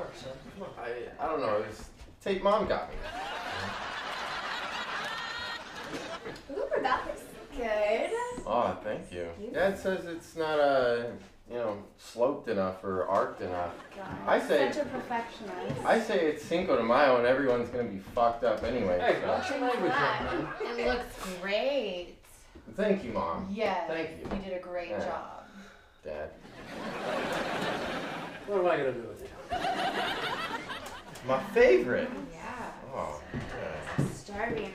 Let's get apart, son. Come on. I I don't know. It was tape mom got me. Ooh, that looks good. Oh, thank you. Dad says it's not uh, you know, sloped enough or arced enough. God, I say- such a perfectionist. I say it's Cinco de Mayo and everyone's gonna be fucked up anyway. Hey, so- watch your language, man. It looks great. Thank you, mom. Yes. Thank you. You did a great Yeah. job. Dad. What am I gonna do with it? My favorite. Oh, yeah. Oh. yeah. Starving.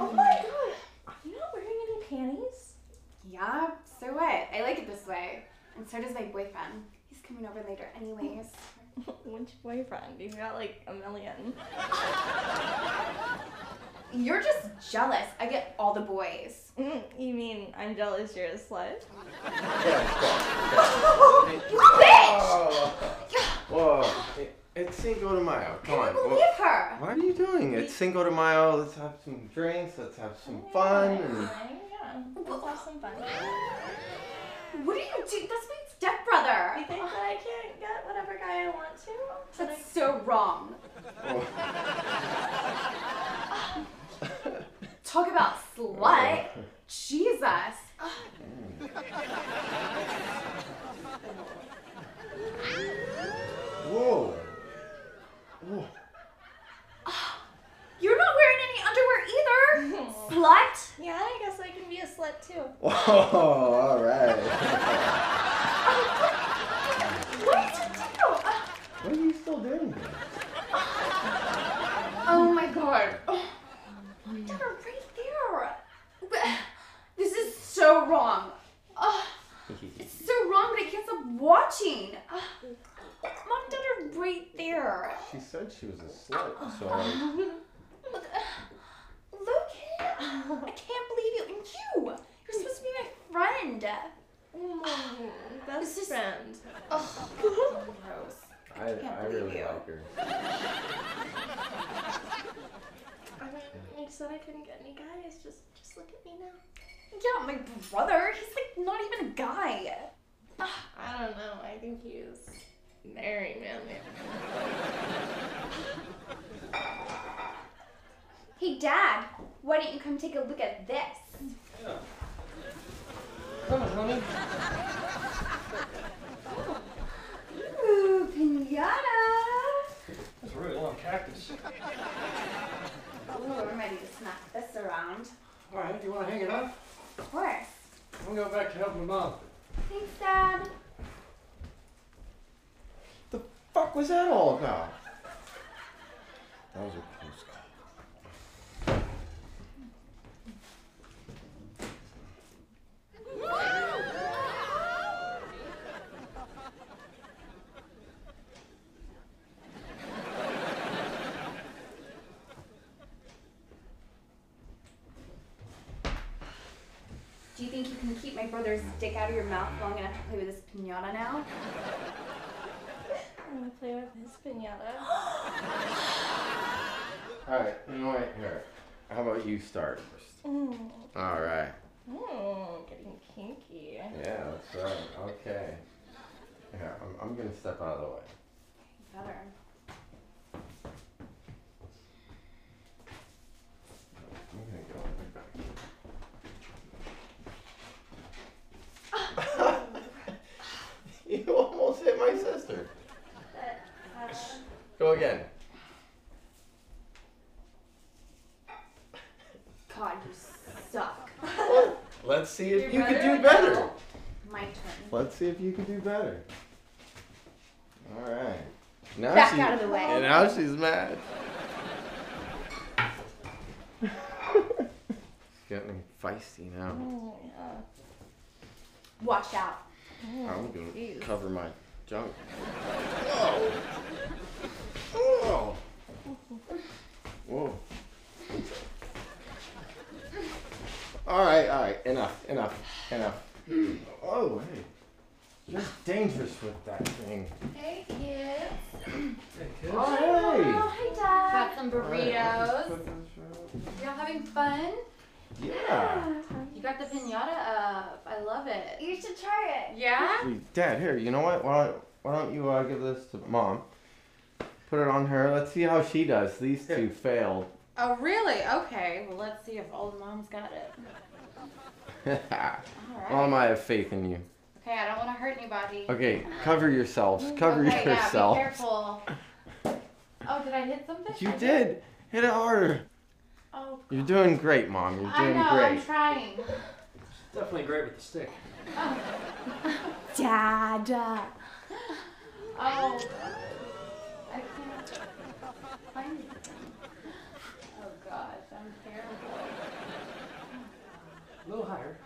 Oh my god! Are you not wearing any panties? Yeah, so what? I like it this way. And so does my boyfriend. He's coming over later anyways. Which boyfriend? You've got like a million. You're just jealous. I get all the boys. Mm, you mean I'm jealous you're a slut? Whoa. Whoa. It- It's Cinco de Mayo. Come on. Believe What, her. what are you doing? It's Cinco de Mayo. Let's have some drinks. Let's have some fun. And Yeah, let's have some fun. What are you doing? That's my stepbrother. You think that I can't get whatever guy I want to? That's so wrong. Talk about slut. Jesus. Whoa. Whoa. Ah, you're not wearing any underwear either. Slut. yeah, I guess I can be a slut too. Whoa. Oh, all right. What did you do? What are you still doing here? Oh my god. Oh, my daughter right there. This is so wrong. Oh, it's so wrong, but I can't stop watching. Mom and Dad are right there. She said she was a slut, so like, Look, I can't believe you. And you. You're supposed to be my friend. Mm, best This is- friend. Oh, gross. I, Can't I believe really you. like her. I mean, you said I couldn't get any guys. Just, just look at me now. Yeah, my brother. He's like not even a guy. I don't know. I think he's very manly. Hey, Dad. Why don't you come take a look at this? Yeah. Come on, honey. Ooh, pinata. That's a really long cactus. Ooh, I'm ready to smack this around. All right, do you want to hang it up? Of course. I'm gonna go back to help my mom. Thanks, Dad. The fuck was that all about? That was a close call. Do you think you can keep my brother's dick out of your mouth long enough to play with this pinata now? I'm gonna play with his pinata. All right, you know what? Here, how about you start first? Mm. All right. Mm, getting kinky. Yeah, that's right. Okay. Yeah, I'm, I'm gonna step out of the way. Better. I'm gonna go right back. you almost hit my sister. Uh, Go again. God, you suck. Well, let's see if You're you can do better. My turn. Let's see if you can do better. All right. Now Back she, out of the way. And now she's mad. she's getting feisty now. mm, yeah. Watch out. Mm, I'm gonna jeez. cover my junk. Whoa. Whoa. Whoa. All right, all right. Enough, enough, enough. Oh, hey. You're dangerous with that thing. Hey, kids. Hey, kids. Oh, hey. Oh, hi, Dad. Got some burritos. right- Y'all Having fun? Yeah. You got the pinata up. I love it. You should try it. Yeah? Dad, here. You know what? Why don't Why don't you uh, give this to Mom? Put it on her. Let's see how she does. These two failed. Oh, really? Okay. Well, let's see if old mom's got it. All right. Mom, I have faith in you. Okay, I don't want to hurt anybody. Okay, cover yourselves. Cover okay, yourselves. Yeah, be careful. Oh, did I hit something? You I did. Hit it harder. Oh, You're doing great, Mom. You're doing I doing know. great. I'm trying. Definitely great with the stick. Dad. Oh. I can't find it. Oh gosh, I'm terrible. A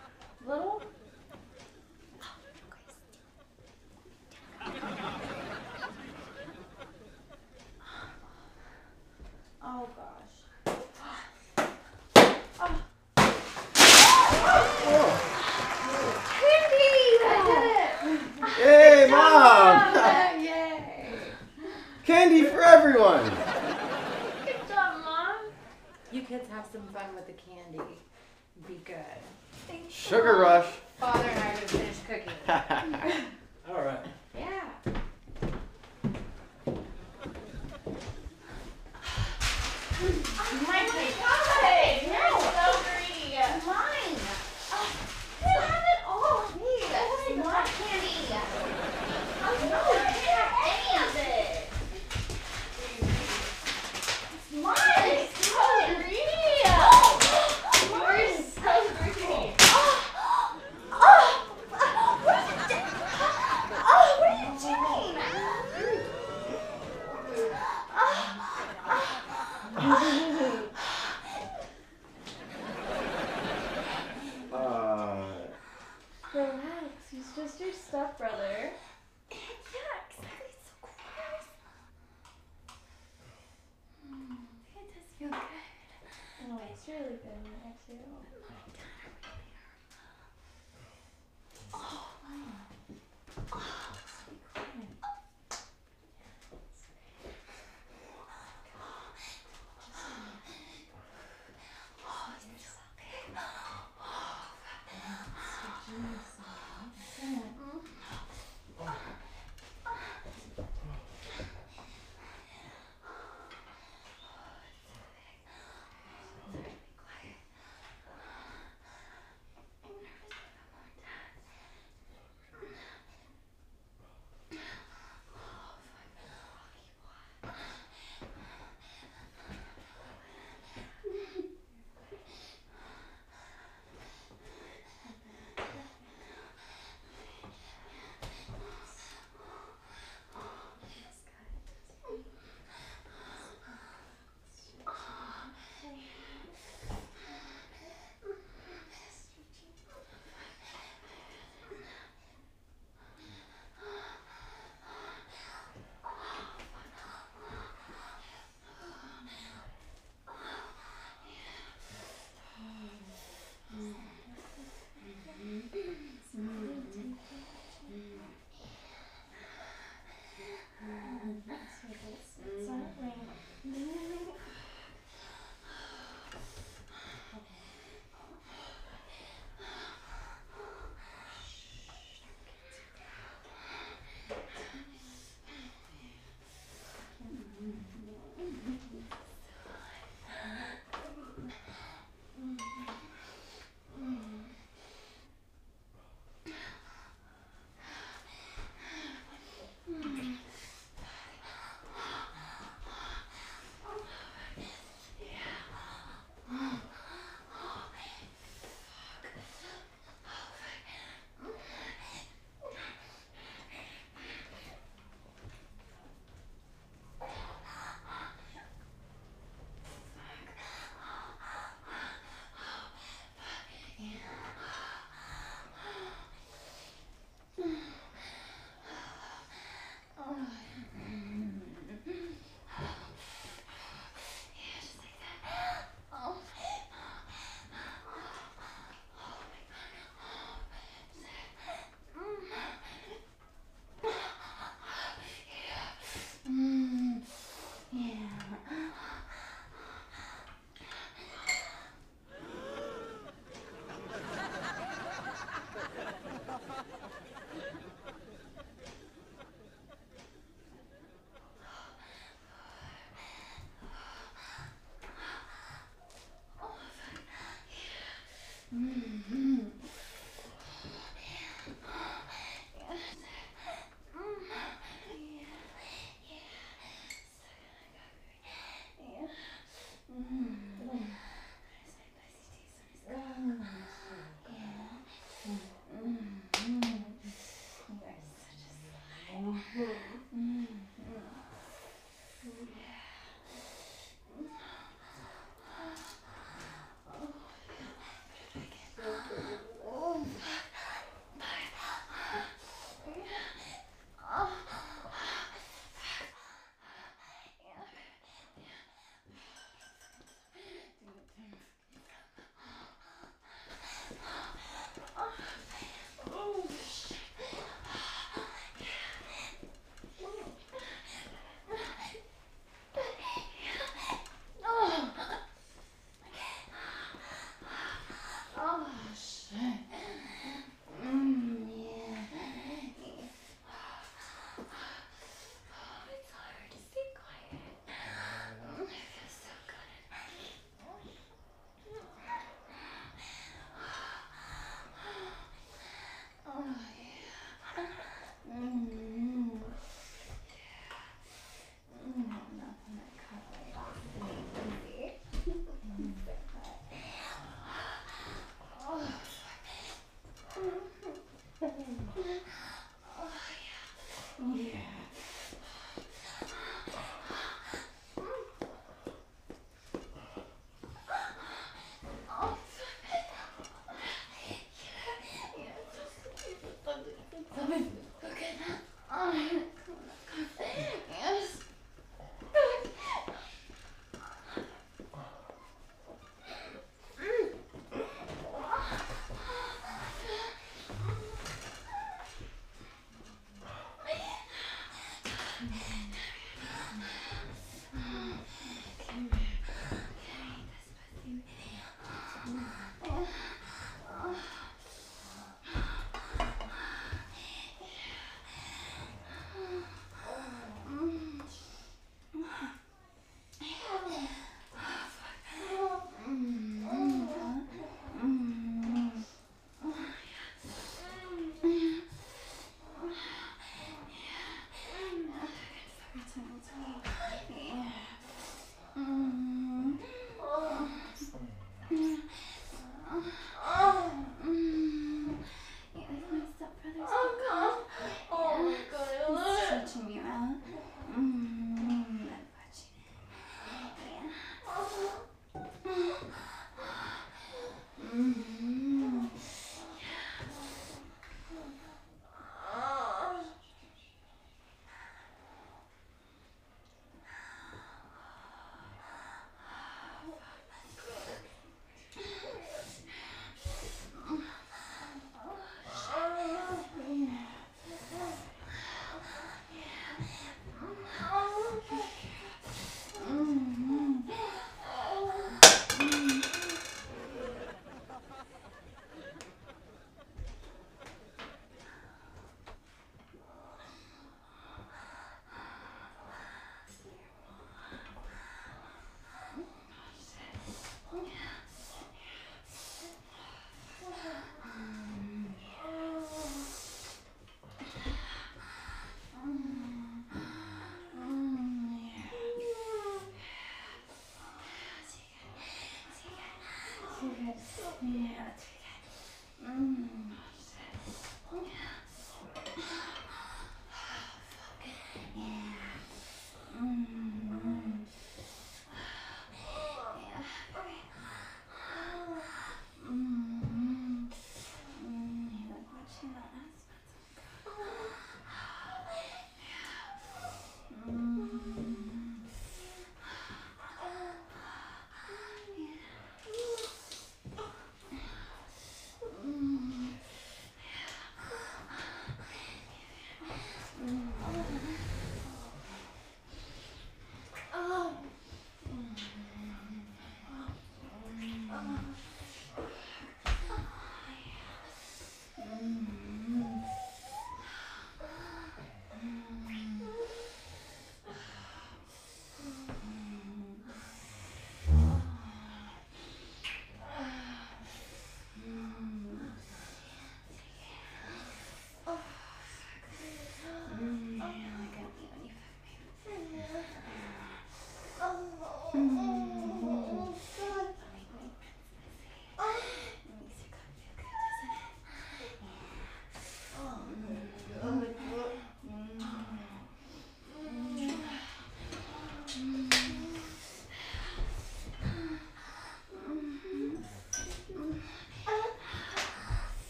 Yeah,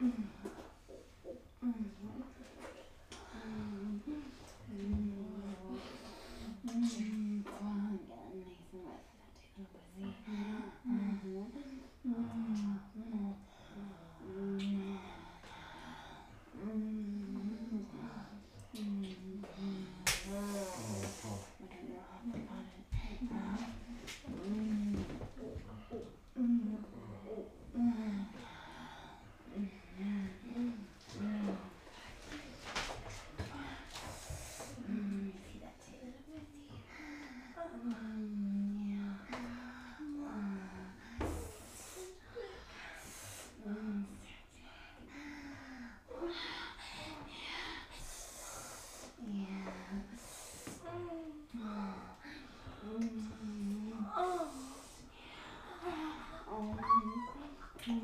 Mm-hmm.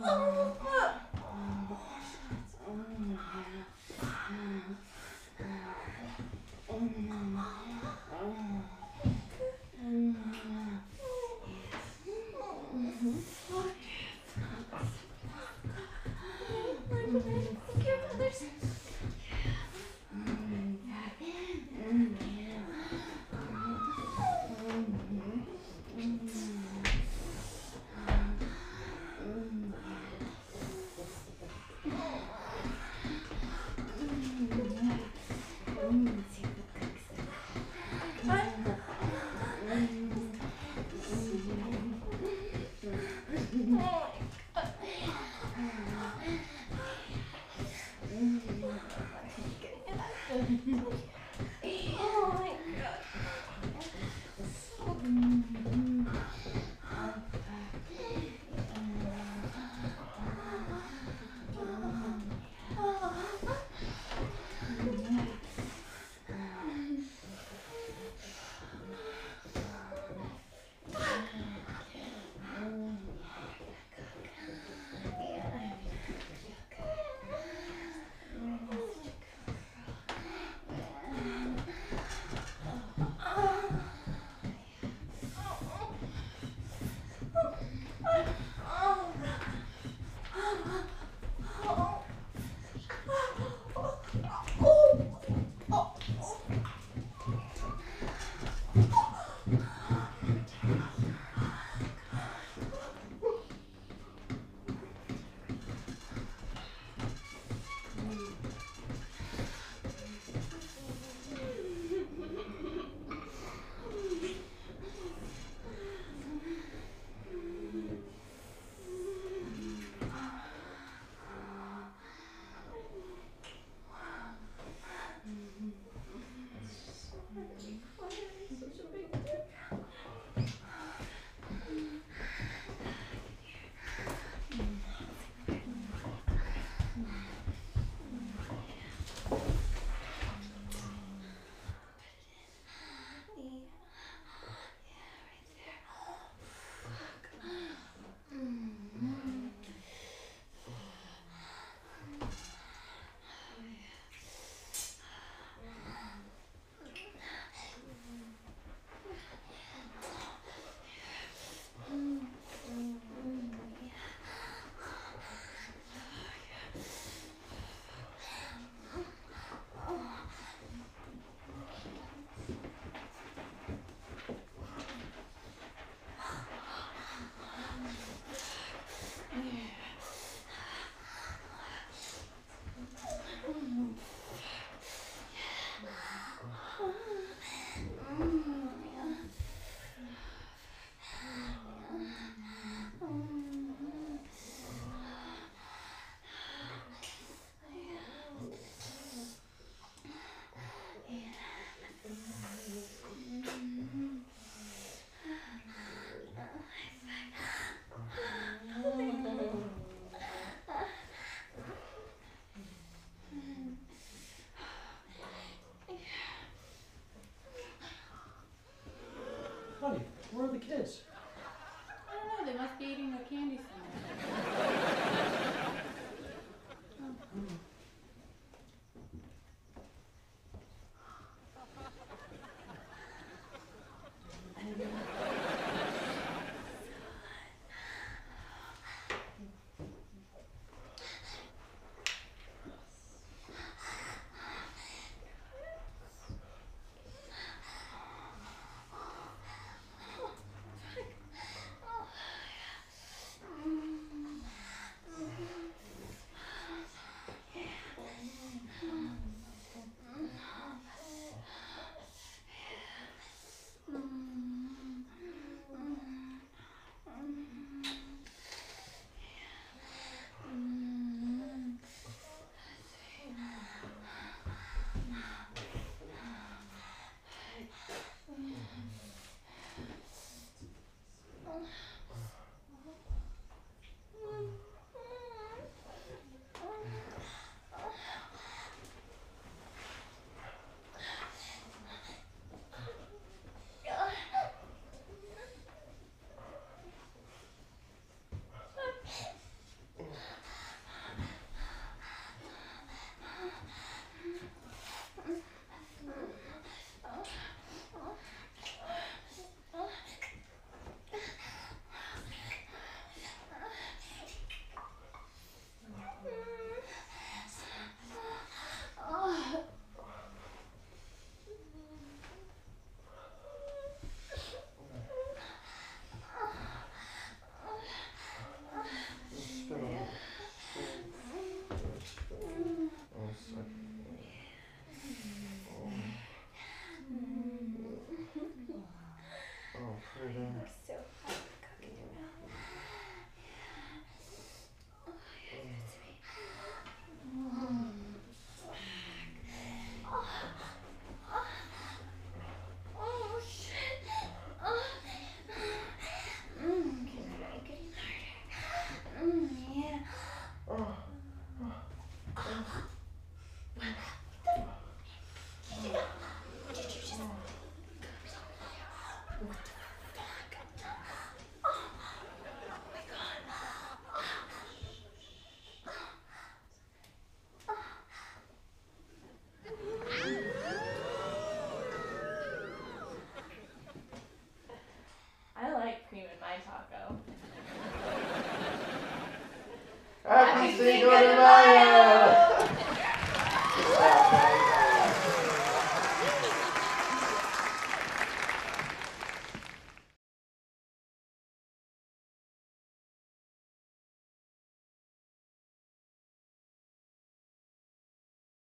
Oh